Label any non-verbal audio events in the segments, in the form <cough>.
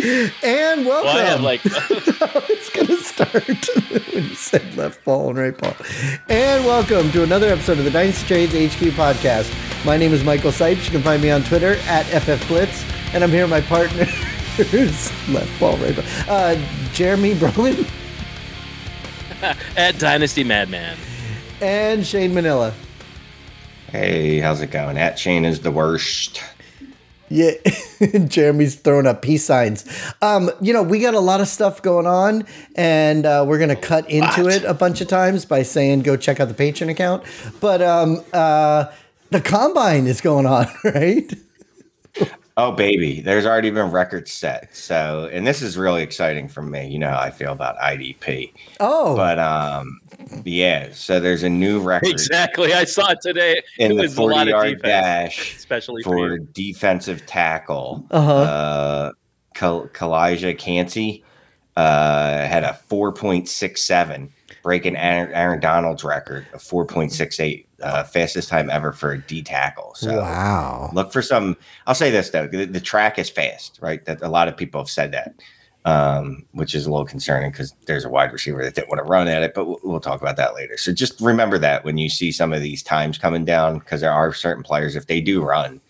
And welcome. Well, I have like <laughs> it's gonna start <laughs> when you said left ball and right ball. And welcome to another episode of the Dynasty Trades HQ podcast. My name is Michael Sipes. You can find me on Twitter at FFBlitz, and I'm here with my partners, <laughs> left ball, right ball, uh, Jeremy Broman at Dynasty Madman. and Shane Manila. Hey, how's it going? At Shane is the worst. Yeah, <laughs> Jeremy's throwing up peace signs. Um, you know, we got a lot of stuff going on, and uh, we're gonna cut into What? it a bunch of times by saying go check out the Patreon account. But um, uh, the combine is going on, <laughs> right? Oh, baby, there's already been records set. So, and this is really exciting for me. You know how I feel about IDP. Oh, But, um, yeah, so there's a new record Exactly. I saw it today. in it the was a 40 lot of yard defense, dash especially for for defensive tackle. Uh-huh. Uh, Kal- Calijah Kancey uh, had a 4.67, breaking Aaron, Aaron Donald's record of 4.68, uh, fastest time ever for a D tackle. So, wow. look for some i'll say this though the, the track is fast right that a lot of people have said that um, which is a little concerning because there's a wide receiver that didn't want to run at it but we'll, we'll talk about that later so just remember that when you see some of these times coming down because there are certain players if they do run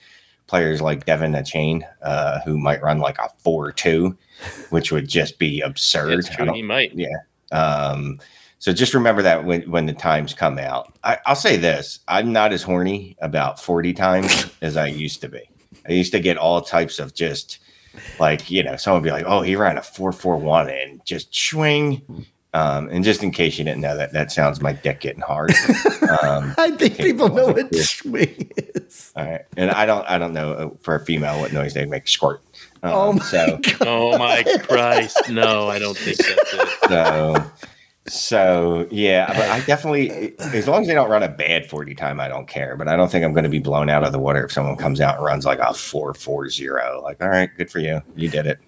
players like De'Von Achane uh, who might run like a 4-2 which would just be absurd It's true. He might. Yeah. Um, so just remember that when, when the times come out. I, I'll say this: I'm not as horny about 40 times as I used to be. I used to get all types of just like you know, someone would be like, "Oh, he ran a 441 and just swing." Um, and just in case you didn't know that, that sounds my dick getting hard. <laughs> Um, I think Okay, people know what yeah. swing is. all right, and I don't, I don't know uh, for a female what noise they make squirt. Um, Oh my so god. Oh my Christ. No, I don't think that's it. so so yeah but i definitely as long as they don't run a bad 40 time i don't care but i don't think i'm going to be blown out of the water if someone comes out and runs like a 440 like all right good for you you did it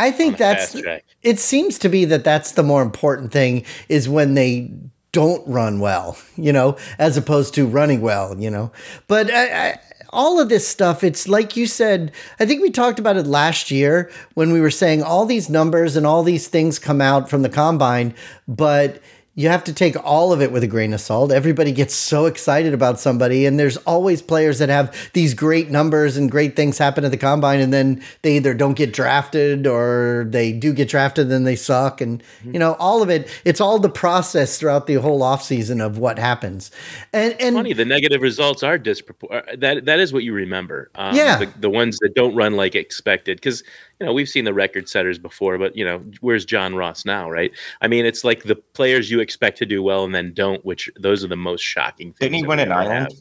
I think that's it seems to be that that's the more important thing is when they don't run well, you know, as opposed to running well, you know. But I, I, all of this stuff, it's like you said, I think we talked about it last year when we were saying all these numbers and all these things come out from the combine, but you have to take all of it with a grain of salt. Everybody gets so excited about somebody, and there's always players that have these great numbers and great things happen at the combine, and then they either don't get drafted or they do get drafted, then they suck. And, you know, all of it, it's all the process throughout the whole offseason of what happens. And, and Funny, the negative results are disproportionate. That that is what you remember. Um, Yeah. the, the ones that don't run like expected, because you know we've seen the record setters before, but you know where's John Ross now, right? I mean, it's like the players you expect to do well and then don't, which those are the most shocking things. didn't he win an island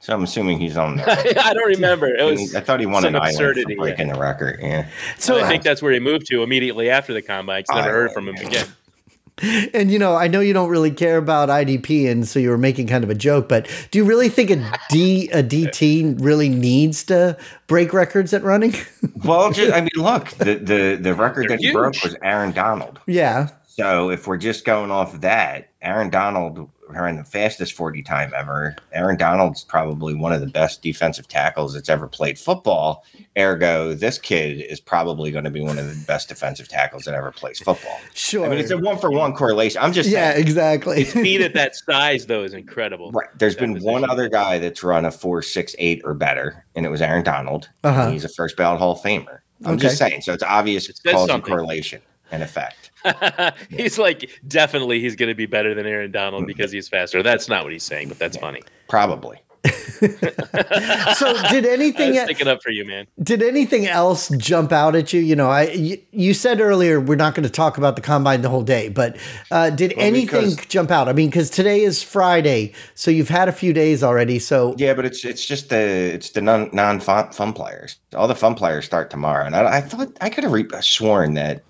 so i'm assuming he's on there. <laughs> I don't remember. It was. i thought he won an island absurdity, for breaking the record yeah so, I think that's where he moved to immediately after the combine. 'cause Never heard from him again. And you know, I know you don't really care about IDP, and so you were making kind of a joke. But do you really think a D a DT really needs to break records at running? <laughs> well just, i mean look the the, the record They're that he broke was aaron donald yeah, So if we're just going off of that, Aaron Donald ran the fastest 40 time ever. Aaron Donald's probably one of the best defensive tackles that's ever played football. Ergo, this kid is probably going to be one of the best defensive tackles that ever plays football. sure. I mean, it's a one for one correlation. I'm just yeah, saying. exactly. Speed at that size though is incredible. Right. There's That been one other guy that's run a four six eight or better, and it was Aaron Donald. Uh-huh. He's a first ballot Hall of Famer. I'm Okay. just saying. So it's obvious It says cause and something. correlation and effect. <laughs> he's like definitely he's going to be better than Aaron Donald because he's faster. That's not what he's saying, but that's funny. Probably. <laughs> so did I anything was sticking up for you, man. did anything else jump out at you? You know, I you, you said earlier we're not going to talk about the combine the whole day, but uh, did Well, anything because- jump out? I mean, because today is Friday, so you've had a few days already. So Yeah, but it's it's just the it's the non non fun, fun players. All the fun players start tomorrow, and I, I thought I could have re- sworn that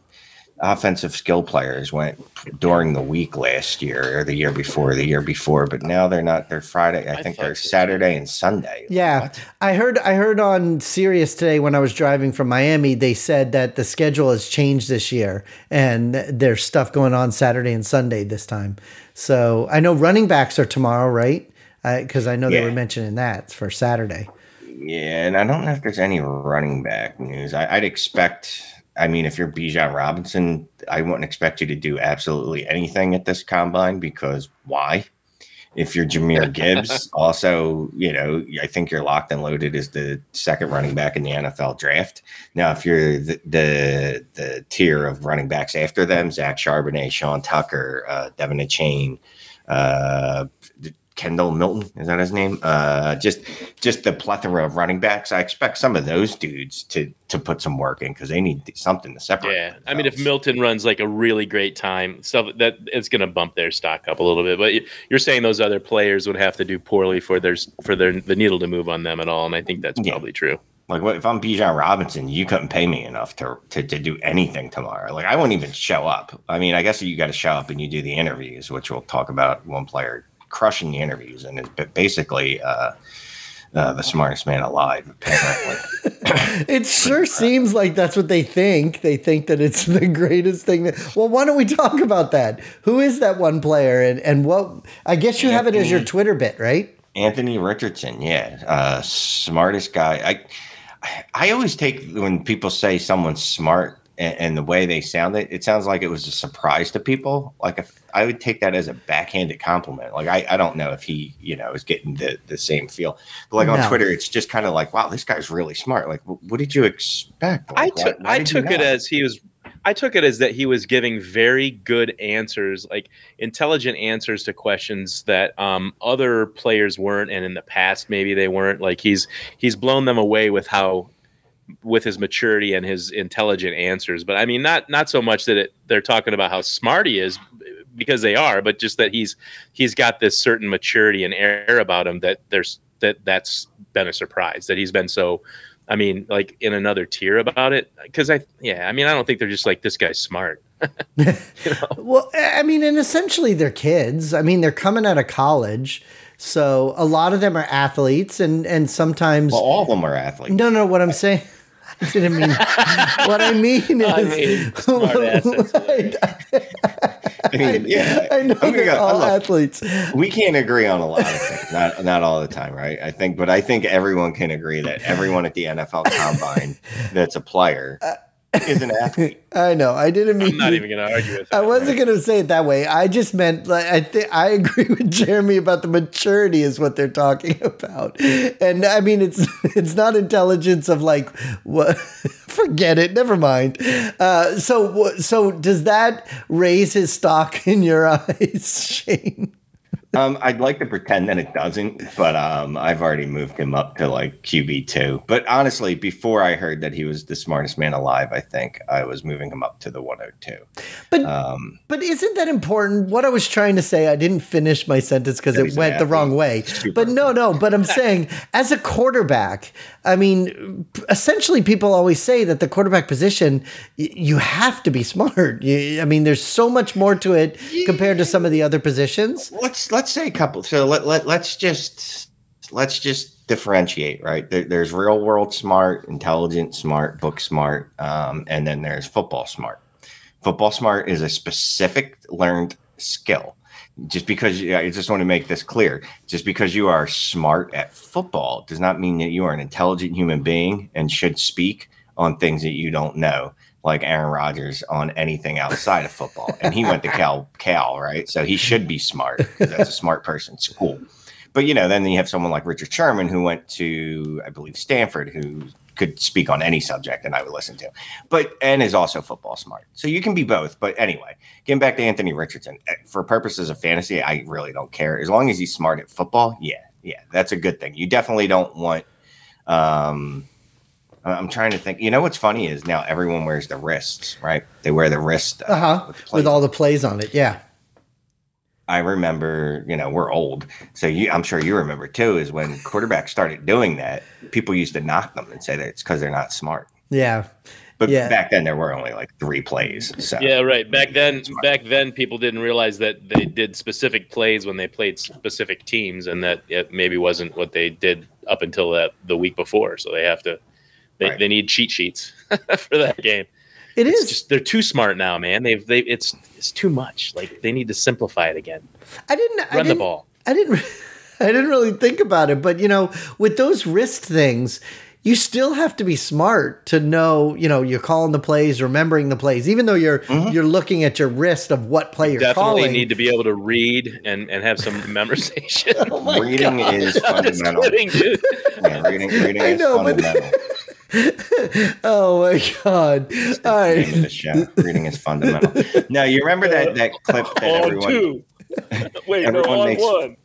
offensive skill players went during the week last year or the year before, the year before, but now they're not. They're Friday. I, I think thought they're so, too. Saturday and Sunday. Yeah, What? I heard. I heard on Sirius today when I was driving from Miami. They said that the schedule has changed this year, and there's stuff going on Saturday and Sunday this time. So I know running backs are tomorrow, right? Because I know they were mentioning that for Saturday. Yeah, and I don't know if there's any running back news. I, I'd expect I mean, if you're Bijan Robinson, I wouldn't expect you to do absolutely anything at this combine because why? If you're Jahmyr <laughs> Gibbs, also, you know, I think you're locked and loaded as the second running back in the NFL draft. Now, if you're the the, the tier of running backs after them, Zach Charbonnet, Sean Tucker, uh, De'Von Achane, uh, Kendall Milton is that his name? Uh, just just the plethora of running backs. I expect some of those dudes to to put some work in because they need something to separate. Yeah, themselves. I mean, if Milton runs like a really great time, stuff that it's going to bump their stock up a little bit. But you're saying those other players would have to do poorly for their for their the needle to move on them at all, and I think that's yeah. probably true. Like, what if I'm Bijan Robinson? You couldn't pay me enough to, to to do anything tomorrow. Like, I wouldn't even show up. I mean, I guess you got to show up and you do the interviews, which we'll talk about one player crushing the interviews and is basically uh, uh, the smartest man alive. Apparently, <laughs> it sure seems like that's what they think. They think that it's the greatest thing. That, well, why don't we talk about that? Who is that one player, and and what? I guess you Anthony, have it as your Twitter bit, right? Anthony Richardson, yeah, uh, smartest guy. I I always take when people say someone's smart and, and, the way they sounded, it, it sounds like it was a surprise to people. Like if I would take that as a backhanded compliment. Like I, I don't know if he, you know, is getting the, the same feel. But like no. on Twitter, it's just kind of like, wow, this guy's really smart. Like, what did you expect? Like, I took why, why I took it as he was I took it as that he was giving very good answers, like intelligent answers to questions that um, other players weren't, and in the past maybe they weren't. Like he's he's blown them away with how with his maturity and his intelligent answers. But I mean, not not so much that it, they're talking about how smart he is, because they are, but just that he's he's got this certain maturity and air about him that there's that that's been a surprise that he's been so. I mean, like in another tier about it, because I yeah, I mean, I don't think they're just like this guy's smart. <laughs> you know? <laughs> Well, I mean, and essentially they're kids. I mean, they're coming out of college. So a lot of them are athletes, and and sometimes well, all of them are athletes. No, no, what I'm saying. I didn't mean what I mean is. I mean. <laughs> <laughs> I mean, yeah, I know they're go, all look, athletes. We can't agree on a lot of things, not not all the time, right? I think, but I think everyone can agree that everyone at the NFL Combine <laughs> that's a player uh, is an athlete. <laughs> I know. I didn't mean. I'm not even going to argue with. That, I wasn't right? going to say it that way. I just meant like I think I agree <laughs> with Jeremy about the maturity is what they're talking <laughs> about, and I mean it's it's not intelligence of like what. Forget it. Never mind. Uh, so so does that raise his stock in your eyes, Shane? Um, I'd like to pretend that it doesn't, but um, I've already moved him up to like QB two. But honestly, before I heard that he was the smartest man alive, I think I was moving him up to the 102. But um, but isn't that important? What I was trying to say, I didn't finish my sentence because it went the wrong way. But no, no. But I'm saying, as a quarterback, I mean, essentially, people always say that the quarterback position, you have to be smart. You, I mean, there's so much more to it compared to some of the other positions. Let's let's say a couple. So let, let let's just let's just differentiate, right? There, there's real world smart, intelligent smart, book smart, um, and then there's football smart. Football smart is a specific learned skill just because I just want to make this clear. Just because you are smart at football does not mean that you are an intelligent human being and should speak on things that you don't know, like Aaron Rodgers on anything outside of football. And he went to Cal, <laughs> Cal, right? So he should be smart because that's a smart person. It's cool. But you know, then you have someone like Richard Sherman who went to, I believe, Stanford, who could speak on any subject and I would listen to. But and is also football smart. So you can be both. But anyway, getting back to Anthony Richardson, eh, for purposes of fantasy, I really don't care. As long as he's smart at football, yeah, yeah, that's a good thing. You definitely don't want um I'm trying to think. You know what's funny is now everyone wears the wrists, right? They wear the wrist uh, uh-huh. with, with all the plays on it. Yeah. I remember, you know, we're old, so you, I'm sure you remember too. Is when quarterbacks started doing that, people used to knock them and say that it's because they're not smart. Yeah, but yeah. back then there were only like three plays. So yeah, right. Back then, back then people didn't realize that they did specific plays when they played specific teams, and that it maybe wasn't what they did up until that the week before. So they have to, they, right. they need cheat sheets <laughs> for that game. It it's is. just they're too smart now, man. They've they it's it's too much. Like they need to simplify it again. I didn't run I didn't, the ball. I didn't <laughs> I didn't really think about it, but you know, with those wrist things, you still have to be smart to know, you know, you're calling the plays, remembering the plays, even though you're Mhm. you're looking at your wrist of what play you're Definitely calling. need to be able to read and, and have some <laughs> memorization. oh reading God. is I'm just fundamental. kidding, dude. Yeah, reading, reading I is know, but- fundamental. <laughs> oh my god! All Name of the show. Reading is fundamental. Now you remember that that <laughs> clip that on everyone two. <laughs> Wait, everyone on makes- one.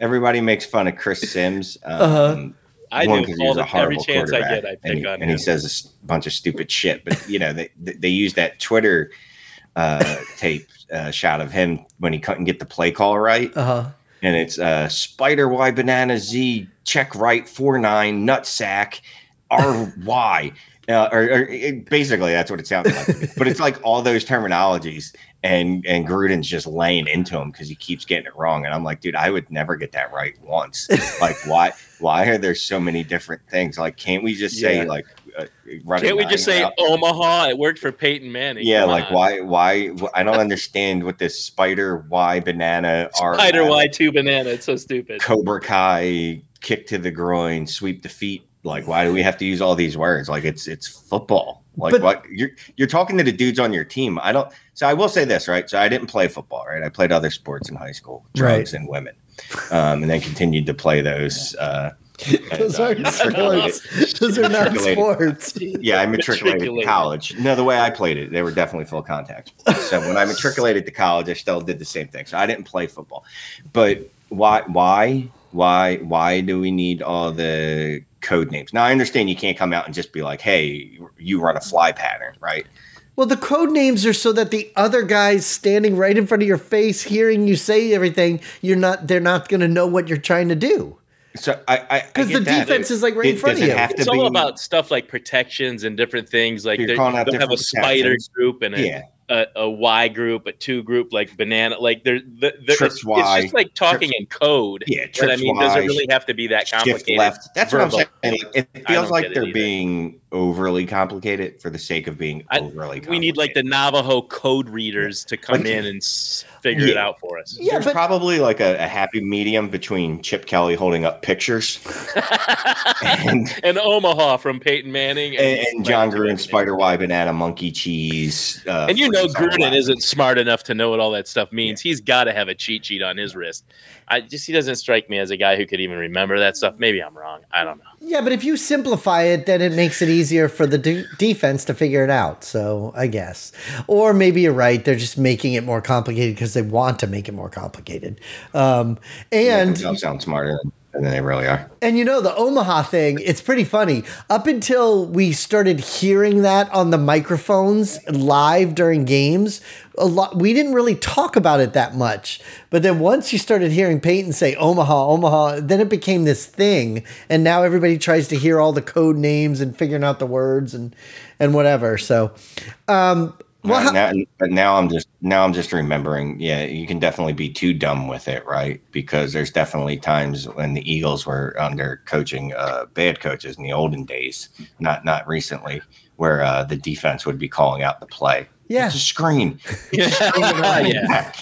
everybody makes fun of Chris Simms. Um, Uh-huh. I one, do 'cause he all was a the, every horrible chance I quarterback, get, I and pick he, on and him. he says a bunch of stupid shit. But you know, they they they use that Twitter uh, tape uh, shot of him when he couldn't get the play call right, uh huh. and it's uh, Spider Y Banana Z check right four nine nut sack R Y. Uh, or, or it, basically, that's what it sounds like. but it's like all those terminologies, and and Gruden's just laying into him because he keeps getting it wrong. And I'm like, dude, I would never get that right once. like, why why are there so many different things? Like, can't we just say Yeah. like, uh, running Can't we just say route? Omaha? It worked for Peyton Manning. Yeah, Come like on. why why I don't understand what this spider Y banana R Spider Y two banana? It's so stupid. Cobra Kai kick to the groin, sweep the feet. Like, why do we have to use all these words? Like, it's it's football. Like, But- what you're you're talking to the dudes on your team. I don't. So I will say this, right? So I didn't play football, right? I played other sports in high school, drugs and women, um, and then continued to play those. Uh, <laughs> Those as, uh, aren't sports. Those are not sports. Yeah, I matriculated to Matriculated. college. No, the way I played it, they were definitely full contact. So when I <laughs> matriculated to college, I still did the same thing. So I didn't play football. But why why why why do we need all the code names? Now I understand you can't come out and just be like, "Hey, you run a fly pattern," right? Well, the code names are so that the other guys standing right in front of your face, hearing you say everything, you're not. They're not going to know what you're trying to do So I I because the defense is like right in front of it you. have to It's be all about stuff like protections and different things. Like You're they- calling out they'll have a different spider group and a, yeah. A, a Y group, a two group, like banana. Like they're, the the Trips it's, Y, it's just like talking in code. Yeah, But I trips mean, does it really have to be that complicated? left. That's what I'm saying. It feels like they're being overly complicated for the sake of being I- overly. We need like the. Navajo code readers to come Like- in and s- figure it out for us. Yeah, There's but probably like a, a happy medium between Chip Kelly holding up pictures <laughs> and, and Omaha from Peyton Manning and, and Jon Gruden, Manning. Spider Y, banana, monkey cheese. Uh, And you know freeze Gruden left. isn't smart enough to know what all that stuff means. He's got to have a cheat sheet on his wrist. I just he doesn't strike me as a guy who could even remember that stuff. Maybe I'm wrong. I don't know. yeah, but if you simplify it, then it makes it easier for the de- defense to figure it out. So I guess, or maybe you're right. They're just making it more complicated because they want to make it more complicated. Um, and themselves sound smarter than, than they really are. And you know, the Omaha thing, it's pretty funny. Up until we started hearing that on the microphones live during games, a lot we didn't really talk about it that much. But then once you started hearing Peyton say Omaha, Omaha, then it became this thing. And now everybody tries to hear all the code names and figuring out the words and and whatever. So um well, Now- how- now, but now I'm just now I'm just remembering. Yeah, you can definitely be too dumb with it, right? Because there's definitely times when the Eagles were under coaching uh, bad coaches in the olden days, not not recently, where uh, the defense would be calling out the play. Yeah. <laughs> it's a screen. yeah.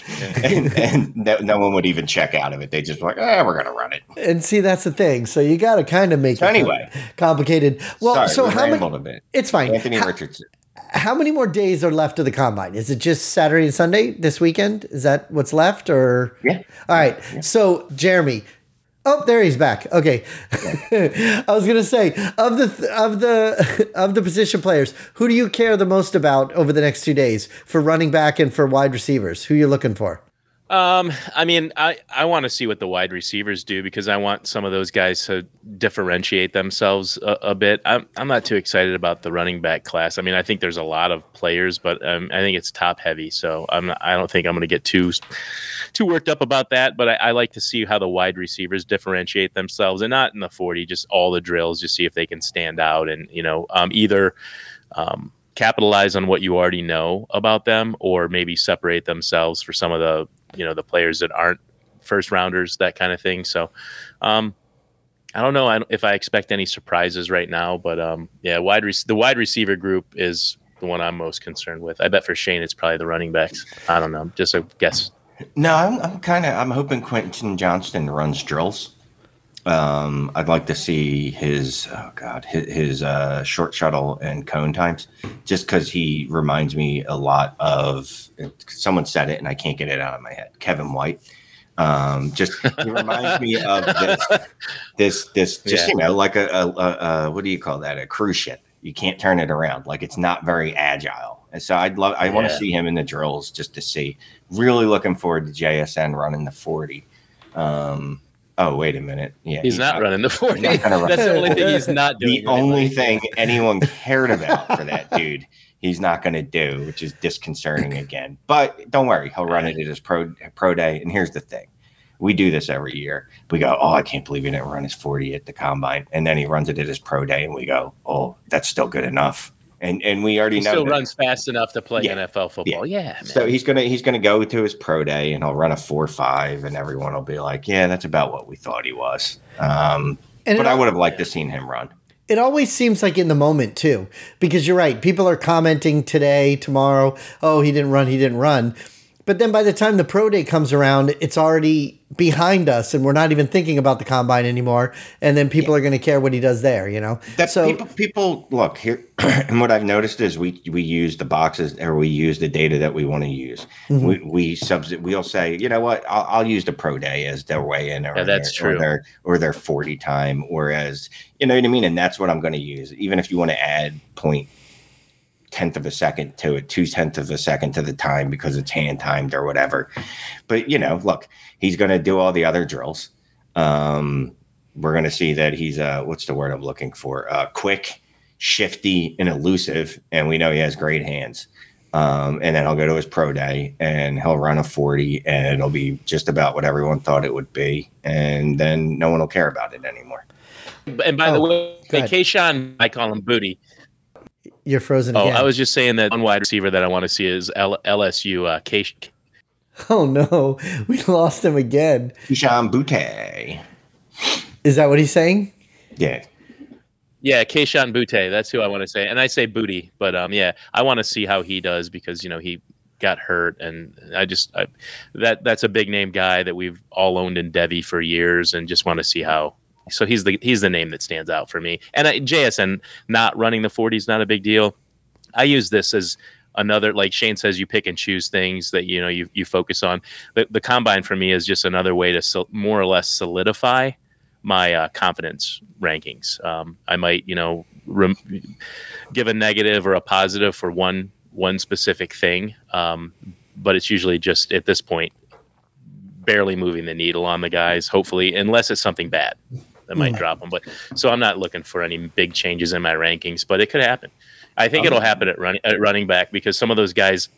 and, and no, no one would even check out of it. They just like, ah, we're gonna run it. and see that's the thing. So you got to kind of make So it anyway. complicated. Well, Sorry, so we how many rambled it's fine. Anthony How- Richardson. How many more days are left of the combine? Is it just Saturday and Sunday this weekend? Is that what's left or Yeah. All right. So, Jeremy Oh, there he's back. Okay. <laughs> I was going to say of the of the of the position players, who do you care the most about over the next 2 days for running back and for wide receivers? Who you looking for? Um, I mean, I, I want to see what the wide receivers do because I want some of those guys to differentiate themselves a, a bit. I'm, I'm not too excited about the running back class. I mean, I think there's a lot of players, but um, I think it's top heavy. So I'm I don't think I'm going to get too too worked up about that. But I, I like to see how the wide receivers differentiate themselves, and not in the 40, just all the drills, just see if they can stand out and you know um, either. Um, capitalize on what you already know about them or maybe separate themselves for some of the you know the players that aren't first rounders that kind of thing. So um i don't know if i expect any surprises right now but um yeah wide the wide receiver group is the one i'm most concerned with. I bet for shane it's probably the running backs. I don't know just a guess. No, I'm, I'm kind of I'm hoping Quentin Johnston runs drills. Um, I'd like to see his oh god his, his uh, short shuttle and cone times, just because he reminds me a lot of someone said it and I can't get it out of my head. Kevin White. Um, just he reminds me of this this this just Yeah. you know like a, a, a, a what do you call that a cruise ship. You can't turn it around. Like it's not very agile. And so I'd love I want to see him in the drills just to see. Really looking forward to JSN running the forty. Um, oh wait a minute. Yeah, He's not running the 40. not. That's the only thing he's not doing. the only thing anyone cared about for that <laughs> dude he's not going to do which is disconcerting again but don't worry he'll run it at his pro pro day and here's the thing we do this every year we go oh i can't believe he didn't run his 40 at the combine and then he runs it at his pro day and we go oh that's still good enough and and we already know. He know still that. runs fast enough to play Yeah. NFL football. Yeah, man. so he's gonna he's gonna go to his pro day and he'll run a four five and everyone will be like yeah that's about what we thought he was um And but i would have liked to seen him run it always seems like in the moment too, because you're right. People are commenting today, tomorrow. Oh, he didn't run. He didn't run. But then by the time the pro day comes around, it's already behind us, and we're not even thinking about the combine anymore. And then people are going to care what he does there. You know. That so people people look here, <clears throat> and what I've noticed is we we use the boxes or we use the data that we want to use. Mm-hmm. We we subs we'll say you know what I'll, I'll use the pro day as their way in or Yeah, that's their, or true. their or their forty time or as you know what I mean, and that's what I'm going to use. Even if you want to add point tenth of a second to it, two tenths of a second to the time because it's hand timed or whatever. But you know, look, he's going to do all the other drills. Um, we're going to see that he's uh, what's the word I'm looking for? Uh, quick, shifty, and elusive, and we know he has great hands. Um, and then he'll go to his pro day and he'll run a 40 and it'll be just about what everyone thought it would be. And then no one will care about it anymore. and by the Oh, way, go. Kayshon, I call him Booty. You're frozen Oh, again. I was just saying that one wide receiver that I want to see is L- LSU. Uh, Kay- oh no, <laughs> we lost him again. Hisham Boutte. Is that what he's saying? Yeah. yeah, Kayshon Boutte. That's who I want to say. And I say Booty, but um, yeah, I want to see how he does because you know he got hurt, and I just I, that that's a big name guy that we've all owned in devy for years, and just want to see how. So he's the he's the name that stands out for me. And I, JSN not running the 40 is not a big deal. I use this as another like Shane says you pick and choose things that you know you you focus on. The the combine for me is just another way to more or less solidify my uh, confidence rankings. Um, I might you know rem- give a negative or a positive for one one specific thing, um, but it's usually just at this point barely moving the needle on the guys. Hopefully, unless it's something bad that might Mm. drop them. But so I'm not looking for any big changes in my rankings, but it could happen. I think it'll happen at running at running back because some of those guys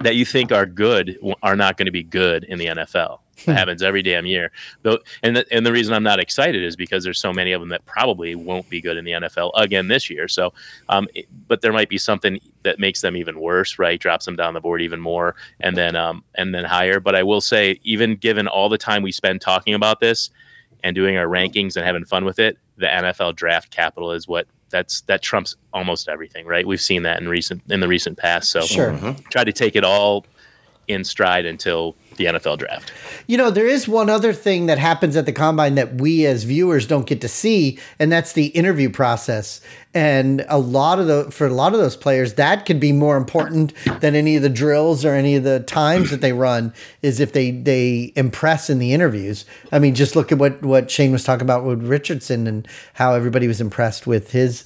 that you think are good are not going to be good in the NFL. That happens every damn year. Though, and the, and the reason I'm not excited is because there's so many of them that probably won't be good in the NFL again this year. So, um, it- but there might be something that makes them even worse, right? Drops them down the board even more, and then um, and then higher. But I will say, even given all the time we spend talking about this and doing our rankings and having fun with it, the NFL draft capital is what that's that trumps almost everything, right? We've seen that in recent in the recent past. So Sure. Mhm. try to take it all in stride until the NFL draft. You know, there is one other thing that happens at the combine that we as viewers don't get to see, and that's the interview process. And a lot of the for a lot of those players, that could be more important than any of the drills or any of the times that they run. Is if they they impress in the interviews. I mean, just look at what what Shane was talking about with Richardson and how everybody was impressed with his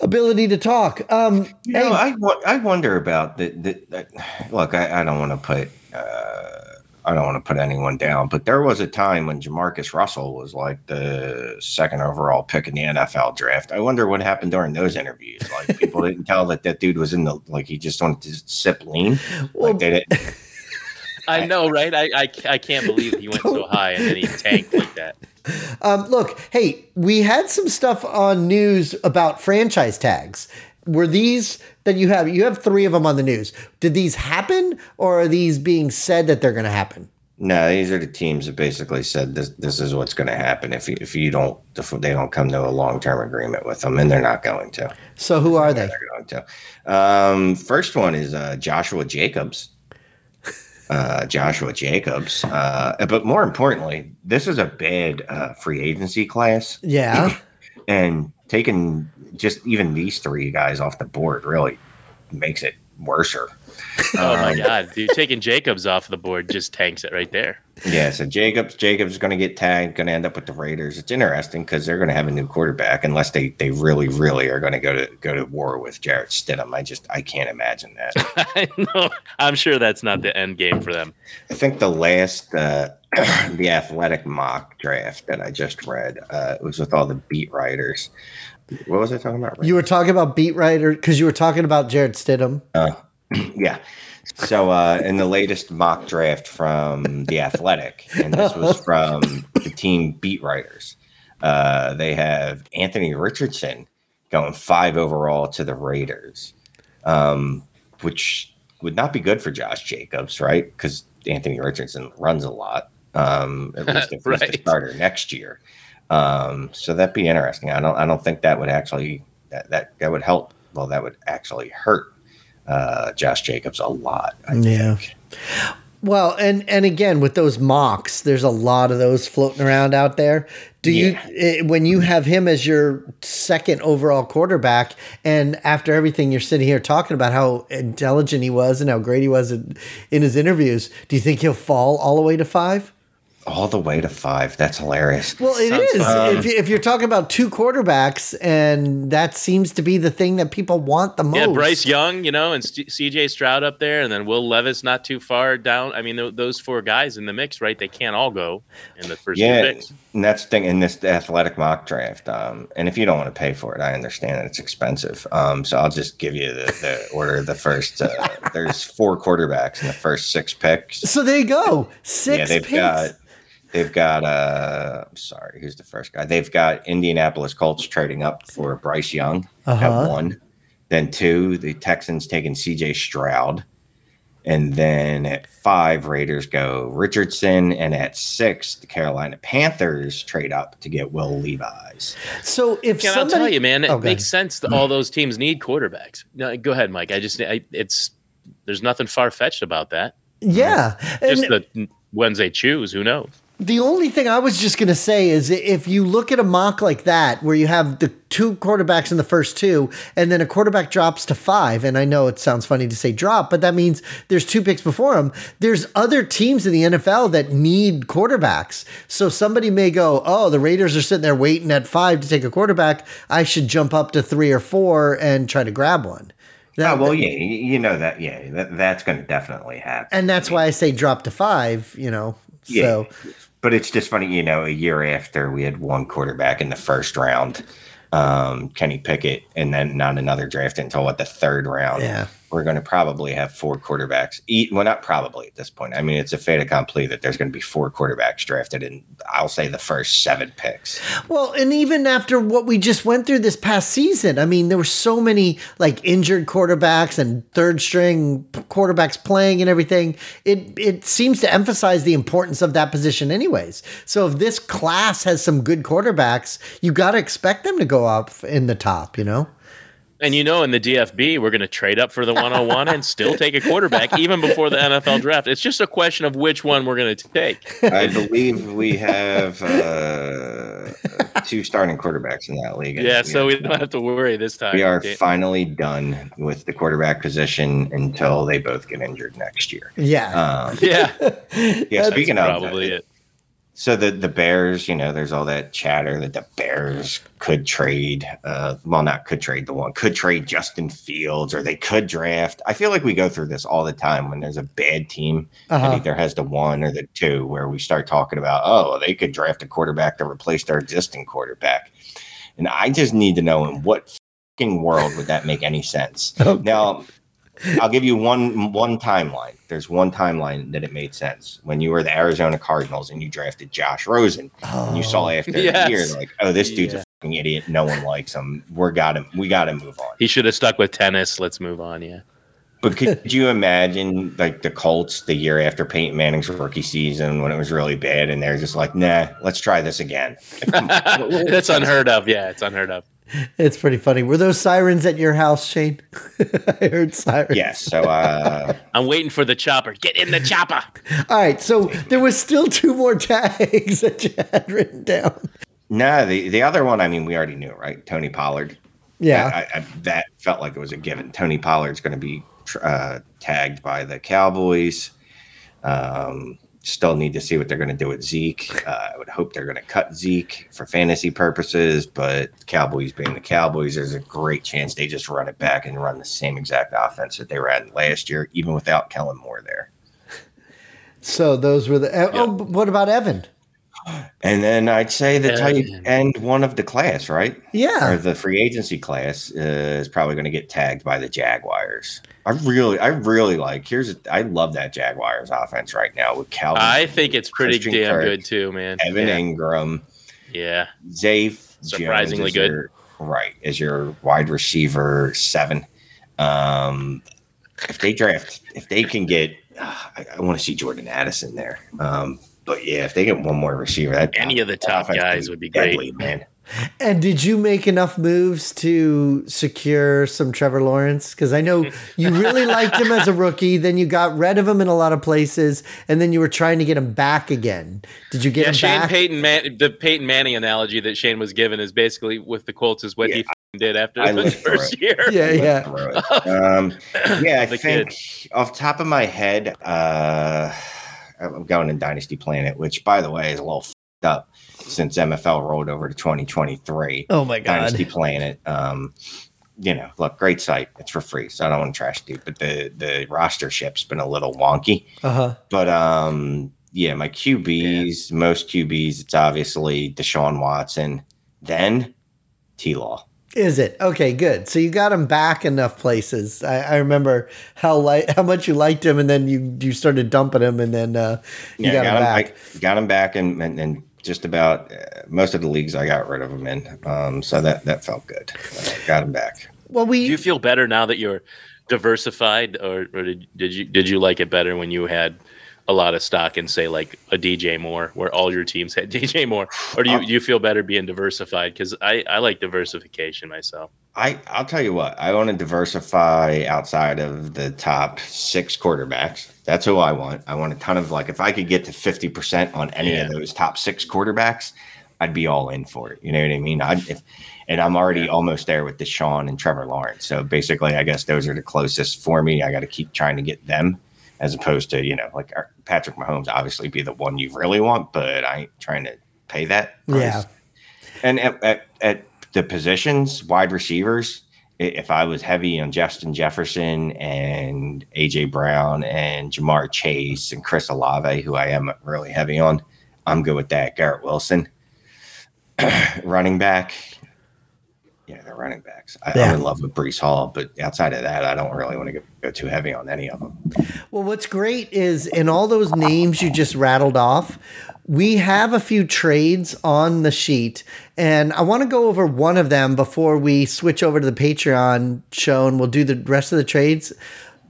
ability to talk. Um, You hey, know, I, wo- I wonder about the, the, the look. I, I don't want to put uh, I don't want to put anyone down, but there was a time when JaMarcus Russell was like the second overall pick in the NFL draft. I wonder what happened during those interviews. Like people didn't tell that that dude was in the like he just wanted to sip lean. Well, Like they didn't. <laughs> I know, right? I, I, I can't believe he went so <laughs> high and then he tanked like that. Um, look, hey, we had some stuff on news about franchise tags. Were these that you have? You have three of them on the news. Did these happen, or are these being said that they're going to happen? No, these are the teams that basically said this. This is what's going to happen if you, if you don't if they don't come to a long term agreement with them, and they're not going to. So who are they? They're going to. Um, first one is uh, Joshua Jacobs. <laughs> uh, Joshua Jacobs. Uh, but more importantly, this is a bad uh, free agency class. Yeah. and taking just even these three guys off the board really makes it worser. Oh my um, god, dude! Taking Jacobs off the board just tanks it right there. Yeah, so Jacobs Jacobs is going to get tagged, going to end up with the Raiders. It's interesting because they're going to have a new quarterback unless they they really really are going to go to go to war with Jarrett Stidham. I just I can't imagine that. <laughs> I know. I'm sure that's not the end game for them. I think the last uh, <clears throat> the athletic mock draft that I just read uh, was with all the beat writers. What was I talking about? Right? You were talking about beat writer because you were talking about Jarrett Stidham. Uh, <clears throat> yeah. So uh, in the latest mock draft from the Athletic, and this was from the team beat writers, uh, they have Anthony Richardson going five overall to the Raiders, um, which would not be good for Josh Jacobs, right? Because Anthony Richardson runs a lot, um, at <laughs> least if Right. he's the starter next year. Um, so that'd be interesting. I don't. I don't think that would actually that that, that would help. Well, that would actually hurt uh, Josh Jacobs a lot. I Yeah. think. Well, and and again with those mocks, there's a lot of those floating around out there. Do Yeah. you eh, when you have him as your second overall quarterback, and after everything you're sitting here talking about how intelligent he was and how great he was in, in his interviews, do you think he'll fall all the way to five? All the way to five. That's hilarious. Well, it Sounds is. fun. if, you, if you're talking about two quarterbacks, and that seems to be the thing that people want the most. Yeah, Bryce Young, you know, and St- C.J. Stroud up there, and then Will Levis not too far down. I mean, th- those four guys in the mix, right? They can't all go in the first Yeah, two picks. and that's the thing in this athletic mock draft. Um, and if you don't want to pay for it, I understand that it's expensive. Um, so I'll just give you the, the order of the first. Uh, there's four quarterbacks in the first six picks. So there you go. Six yeah, they've picks. got they've got uh I'm sorry, who's the first guy? They've got Indianapolis Colts trading up for Bryce Young Uh-huh. at one. Then two, the Texans taking CJ Stroud. And then at five, Raiders go Richardson. And at six, the Carolina Panthers trade up to get Will Levis. so if Can somebody, I'll tell you, man, it Oh, go makes sense that all those teams need quarterbacks. No, go ahead, Mike. I just, I, it's there's nothing far fetched about that. yeah, and Just the ones they choose. Who knows? The only thing I was just going to say is if you look at a mock like that, where you have the two quarterbacks in the first two, and then a quarterback drops to five, and I know it sounds funny to say drop, but that means there's two picks before him. There's other teams in the NFL that need quarterbacks. So somebody may go, oh, the Raiders are sitting there waiting at five to take a quarterback. I should jump up to three or four and try to grab one. That- Oh, well, yeah, you know that. Yeah, that, that's going to definitely happen. And that's why I say drop to five, you know. Yeah. So But it's just funny, you know, a year after we had one quarterback in the first round, um, Kenny Pickett, and then not another draft until what the third round. Yeah. We're going to probably have four quarterbacks. Eat well, not probably at this point. I mean, it's a fait accompli that there's going to be four quarterbacks drafted in, I'll say, the first seven picks. Well, and even after what we just went through this past season, I mean, there were so many like injured quarterbacks and third string quarterbacks playing and everything. It it seems to emphasize the importance of that position, anyways. So if this class has some good quarterbacks, you got to expect them to go up in the top. You know. And you know, in the DFB, we're going to trade up for the 101 and still take a quarterback even before the NFL draft. It's just a question of which one we're going to take. I believe we have uh, two starting quarterbacks in that league. Yeah, so we don't have to worry this time. We are Dan- finally done with the quarterback position until they both get injured next year. Yeah. Um, Yeah, <laughs> yeah, speaking of, probably it. So the the Bears, you know, there's all that chatter that the Bears could trade. Uh, well, not could trade the one, could trade Justin Fields, or they could draft. I feel like we go through this all the time when there's a bad team Uh-huh. that either has the one or the two, where we start talking about, oh, they could draft a quarterback to replace their existing quarterback. And I just need to know in what fucking world would that make any sense? <laughs> Okay. Now, I'll give you one one timeline. There's one timeline that it made sense when you were the Arizona Cardinals and you drafted Josh Rosen. And you saw oh. after a year, like, oh, this dude's Yeah. a fucking idiot. No one likes him. We're got him. We got to move on. He should have stuck with tennis. Let's move on. Yeah. But could <laughs> you imagine like the Colts the year after Peyton Manning's rookie season when it was really bad, and they're just like, nah, let's try this again. <laughs> <laughs> That's unheard of. Yeah, it's unheard of. It's pretty funny. Were those sirens at your house, Shane? <laughs> I heard sirens. Yes. So uh, <laughs> I'm waiting for the chopper. Get in the chopper. <laughs> All right. So there was still two more tags that you had written down. no, the the other one. I mean, we already knew, right? Tony Pollard. Yeah. I, I, that felt like it was a given. Tony Pollard's going to be uh, tagged by the Cowboys. Um, still need to see what they're going to do with Zeke. Uh, I would hope they're going to cut Zeke for fantasy purposes, but Cowboys being the Cowboys, there's a great chance they just run it back and run the same exact offense that they ran last year, even without Kellen Moore there. <laughs> So those were the. Oh, but what about Evan? And then I'd say the Yeah, tight end one of the class, right? Yeah. Or Yeah. the free agency class uh, is probably going to get tagged by the Jaguars. I really, I really like. Here's, I love that Jaguars offense right now with Calvin. I think it's pretty Christian damn Kirk, good too, man. Evan yeah. Engram, yeah. Zay Surprisingly good. your- right, as your wide receiver seven. Um, if they draft, if they can get, uh, I, I want to see Jordan Addison there. Um, but yeah, if they get one more receiver, that Any of the top guys would be great. man. And did you make enough moves to secure some Trevor Lawrence? Because I know <laughs> you really liked him as a rookie. Then you got rid of him in a lot of places, and then you were trying to get him back again. Did you get Yeah, him Shane back? Peyton, Man- the Peyton Manning analogy that Shane was given is basically with the Colts is what Yeah, he f***ing did after I the first year. yeah, yeah. Um, <laughs> yeah, I The think off top of my head, uh, I'm going in Dynasty Planet, which by the way is a little fed up since MFL rolled over to 2023. Oh my god, Dynasty. Planet. Um, you know, look, great site. It's for free, so I don't want to trash it. But the the roster ship's been a little wonky. Uh huh. But um, yeah, my QBs, most QBs, it's obviously Deshaun Watson, then T Law. Is it okay? Good. So you got him back enough places. I, I remember how like how much you liked him, and then you you started dumping him, and then uh, you got, him back. I got him back, and and, and just about uh, most of the leagues I got rid of him in. Um, so that that felt good. Uh, got him back. well, we Do you feel better now that you're diversified, or, or did, did you did you like it better when you had a lot of stock in say like a DJ Moore, where all your teams had <laughs> DJ Moore, or do you, Uh, you feel better being diversified? Because I I like diversification myself. I I'll tell you what. I want to diversify outside of the top six quarterbacks. That's who I want. I want a ton of like if I could get to fifty percent on any of those top six quarterbacks, I'd be all in for it. You know what I mean? I if and I'm already almost there with Deshaun and Trevor Lawrence. So basically, I guess those are the closest for me. I got to keep trying to get them, as opposed to you know like our- Patrick Mahomes. Obviously, be the one you really want, but I ain't trying to pay that. price. Yeah. And at, at, at the positions, wide receivers, if I was heavy on Justin Jefferson and AJ Brown and Ja'Marr Chase and Chris Olave, who I am really heavy on, I'm good with that. Garrett Wilson, <clears throat> running back. Yeah, they're running backs. I, Yeah. I'm in love with Breece Hall, but outside of that, I don't really want to go, go too heavy on any of them. Well, what's great is in all those names you just rattled off, we have a few trades on the sheet, and I want to go over one of them before we switch over to the Patreon show, and we'll do the rest of the trades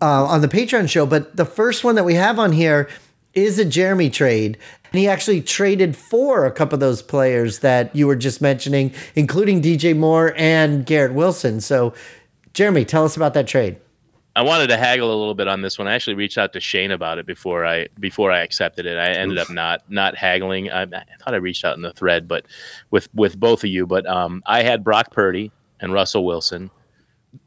uh, on the Patreon show. But the first one that we have on here is a Jeremy trade. And he actually traded for a couple of those players that you were just mentioning, including DJ Moore and Garrett Wilson. So, Jeremy, tell us about that trade. I wanted to haggle a little bit on this one. I actually reached out to Shane about it before I before I accepted it. I ended up not not haggling. I, I thought I reached out in the thread, but with with both of you. But um, I had Brock Purdy and Russell Wilson,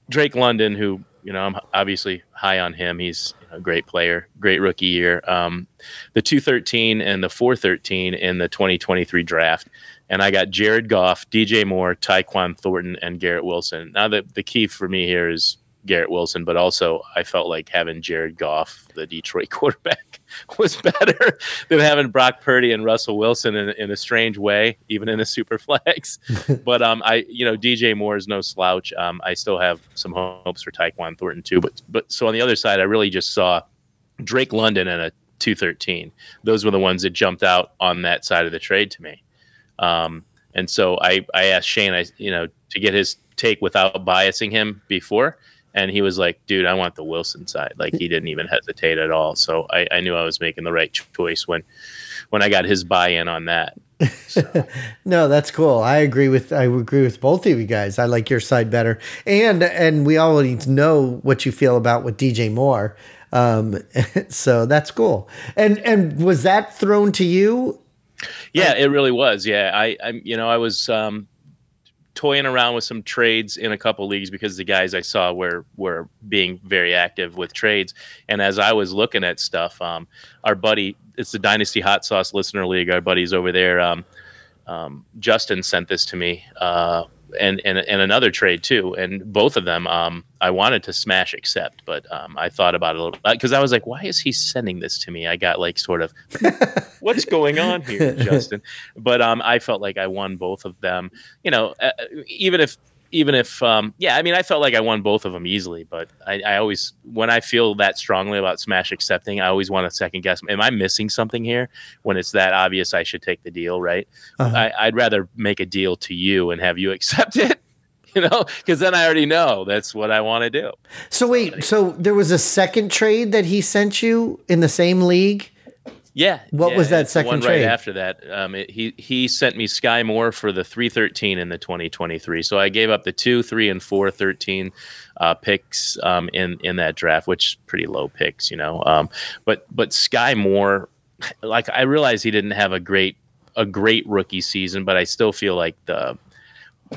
Drake London, who you know I'm obviously high on him. He's a great player, great rookie year. Um, the two thirteen and the four thirteen in the twenty twenty three draft. And I got Jared Goff, DJ Moore, Tyquan Thornton, and Garrett Wilson. Now the the key for me here is Garrett Wilson, but also I felt like having Jared Goff, the Detroit <laughs> quarterback, was better <laughs> than having Brock Purdy and Russell Wilson in, in a strange way, even in a super flex. <laughs> but um, I, you know, DJ Moore is no slouch. Um, I still have some hopes for Tyquan Thornton too. But but so on the other side, I really just saw Drake London and a 213. Those were the ones that jumped out on that side of the trade to me. Um, and so I, I asked Shane, I, you know, to get his take without biasing him before. And he was like, dude, I want the Wilson side. Like he didn't even hesitate at all. So I, I knew I was making the right choice when, when I got his buy-in on that. So, <laughs> No, that's cool. I agree with I agree with both of you guys. I like your side better, and and we all need to know what you feel about with DJ Moore. Um, <laughs> so that's cool. And and was that thrown to you? yeah, it really was. Yeah, I, I, you know, I was um, toying around with some trades in a couple leagues because the guys I saw were were being very active with trades. And as I was looking at stuff, um, our buddy, it's the Dynasty Hot Sauce Listener League. Our buddies over there, um, um, Justin sent this to me, uh, and and and another trade too. And both of them, um, I wanted to smash accept, but um, I thought about it a little because I was like, why is he sending this to me? I got like sort of, <laughs> what's going on here, <laughs> Justin? But um, I felt like I won both of them. You know, uh, even if even if um, yeah, I mean, I felt like I won both of them easily. But I, I always when I feel that strongly about smash accepting, I always want to second guess. Am I missing something here? When it's that obvious, I should take the deal, right? Uh-huh. I, I'd rather make a deal to you and have you <laughs> accept it. You know, because then I already know that's what I want to do. So wait, so there was a second trade that he sent you in the same league. Yeah. What yeah, was that second one trade? Right after that, um, it, he he sent me Skyy Moore for the three thirteen in the twenty twenty three. So I gave up the two, three, and four thirteen uh, picks um, in in that draft, which pretty low picks, you know. Um, but but Skyy Moore, like I realize he didn't have a great a great rookie season, but I still feel like the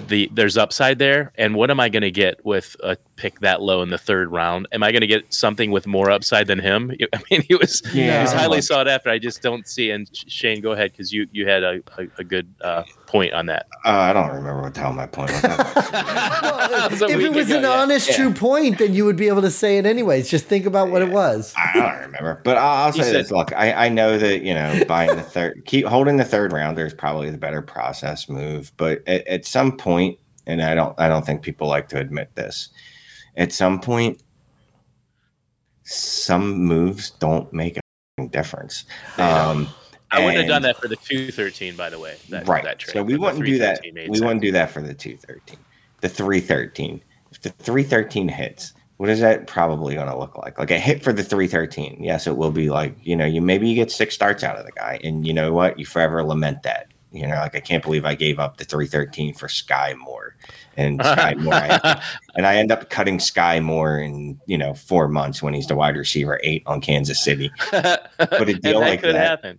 the there's upside there. And what am I going to get with a pick that low in the third round? Am I going to get something with more upside than him? <laughs> I mean, he was Yeah. he was highly sought after. I just don't see. And Shane, go ahead because you you had a, a, a good uh, point on that. Uh, I don't remember what the hell my point was. <laughs> That was <laughs> if it was ago, an yeah. honest, Yeah. true point, then you would be able to say it anyways. Just think about what it was. I don't remember, but I'll, I'll say said- this: Look, I, I know that you know buying the third, keep holding the third rounder is probably the better process move. But at, at some point, and I don't, I don't think people like to admit this. At some point, some moves don't make a difference. Um, I wouldn't have done that for the two thirteen, by the way. That, right. That so we wouldn't do that. We sense. wouldn't do that for the two thirteen. The three thirteen. If the three thirteen hits, what is that probably going to look like? Like a hit for the three thirteen. Yes, it will be like you know you maybe you get six starts out of the guy, and you know what you forever lament that. You know, like I can't believe I gave up the three thirteen for Skyy Moore, and Skyy Moore, I, <laughs> and I end up cutting Skyy Moore in you know four months when he's the wide receiver eight on Kansas City. <laughs> but a deal like could that- happen.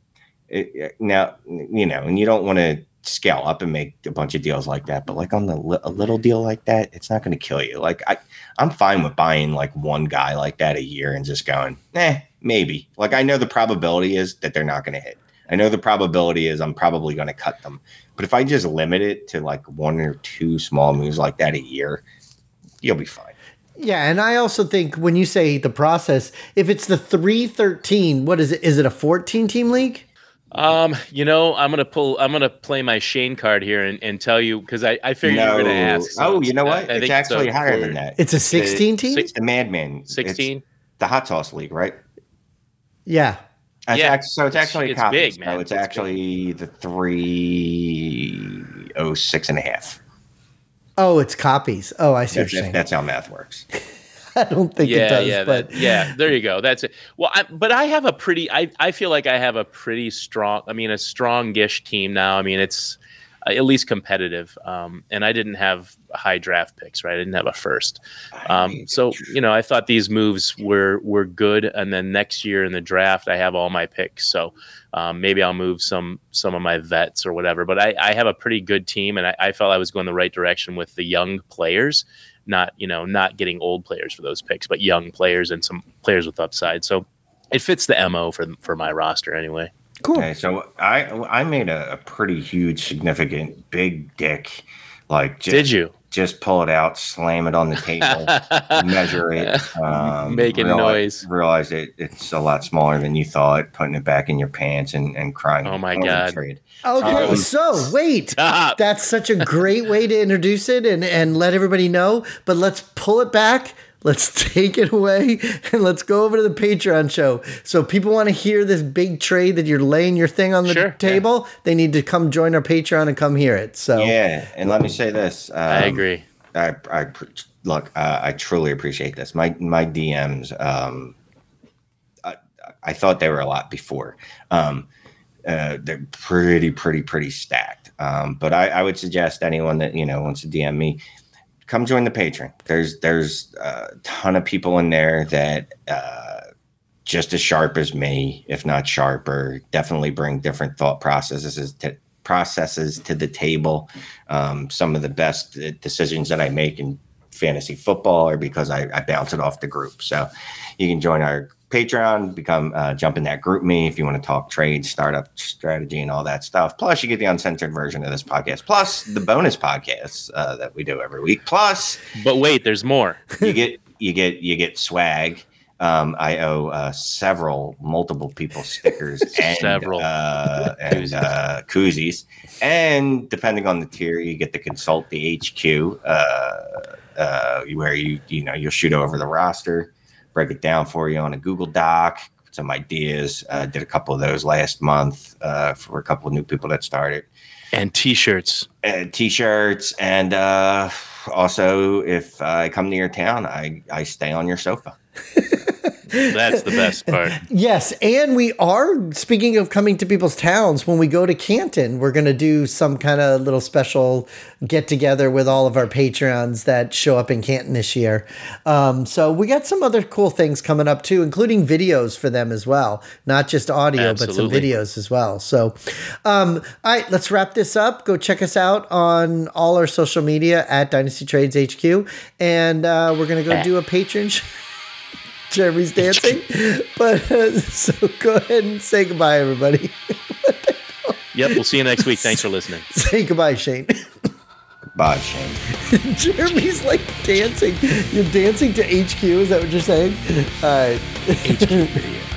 it, now you know, and you don't want to scale up and make a bunch of deals like that, but like on the a little deal like that, it's not going to kill you. Like I, I'm fine with buying like one guy like that a year and just going, eh, maybe. Like I know the probability is that they're not going to hit. I know the probability is I'm probably going to cut them, but if I just limit it to like one or two small moves like that a year, you'll be fine. Yeah, and I also think when you say the process, if it's the three thirteen, what is it? Is it a fourteen team league? Um, you know, I'm gonna pull. I'm gonna play my Shane card here and, and tell you because I, I figured you were gonna ask. so oh, you know what? I it's actually so. higher than that. It's a sixteen team. It's the Madman. It's Sixteen. the hot sauce league, right? Yeah. It's Yeah. act- so it's actually It's copies. big, man. So it's It's big. actually the three oh six and a half. Oh, it's copies. Oh, I see That's, you're that's how math works. <laughs> I don't think yeah, it does, yeah, but that- yeah. There you go. That's it. Well, I, but I have a pretty. I I feel like I have a pretty strong. I mean, a strongish team now. I mean, it's uh, at least competitive. Um, and I didn't have high draft picks, right? I didn't have a first. Um, so you know, I thought these moves were were good, and then next year in the draft, I have all my picks. So um, maybe I'll move some some of my vets or whatever. But I, I have a pretty good team, and I, I felt I was going the right direction with the young players, not you know not getting old players for those picks, but young players and some players with upside. So it fits the mo for for my roster anyway. Cool. Okay, so I I made a, a pretty huge, significant, big dick. Like just, Did you just pull it out, slam it on the table, <laughs> measure it, um, Making realize, noise. Realize it, it's a lot smaller than you thought. Putting it back in your pants and, and crying. Oh my God. Trade. Okay, Um, so wait. Stop. That's such a great way to introduce it and, and let everybody know. But let's pull it back. Let's <laughs> take it away and let's go over to the Patreon show. So people want to hear this big trade that you're laying your thing on the Sure, yeah. table. They need to come join our Patreon and come hear it. So Yeah, and let me say this. Um, I agree. I, I look. Uh, I truly appreciate this. My my DMs. Um, I, I thought they were a lot before. Um, uh, they're pretty, pretty, pretty stacked. Um, but I, I, would suggest anyone that you know wants to DM me, come join the Patreon. There's there's a ton of people in there that uh, just as sharp as me, if not sharper. Definitely bring different thought processes to processes to the table. Um, some of the best decisions that I make in fantasy football are because I, I bounce it off the group. So you can join our Patreon, become uh, jump in that GroupMe if you want to talk trade, startup strategy, and all that stuff. Plus, you get the uncensored version of this podcast, plus the bonus podcasts uh, that we do every week. Plus, but wait, there's more. you get you get you get swag. Um, I owe uh, several, multiple people stickers <laughs> and several uh, and uh, koozies, and depending on the tier, you get to consult the HQ, uh, uh, where you you know you'll shoot over the roster break it down for you on a Google Doc, some ideas. Uh, did a couple of those last month uh, for a couple of new people that started. And t-shirts. And t-shirts. And uh, also, if I come to your town, I, I stay on your sofa. <laughs> That's the best <laughs> part. yes, and we are speaking of coming to people's towns. When we go to Canton, we're going to do some kind of little special get together with all of our patrons that show up in Canton this year. Um, so we got some other cool things coming up too, including videos for them as well, not just audio, Absolutely. but some videos as well. So, um, all right, let's wrap this up. Go check us out on all our social media at Dynasty Trades HQ, and uh, we're going to go do a patron. Jeremy's <laughs> dancing. <laughs> but uh, so go ahead and say goodbye, everybody. <laughs> yep, we'll see you next week. Thanks for listening. Say goodbye, Shane. Bye, Shane. Jeremy's like dancing. You're dancing to HQ. Is that what you're saying? All right. HQ video.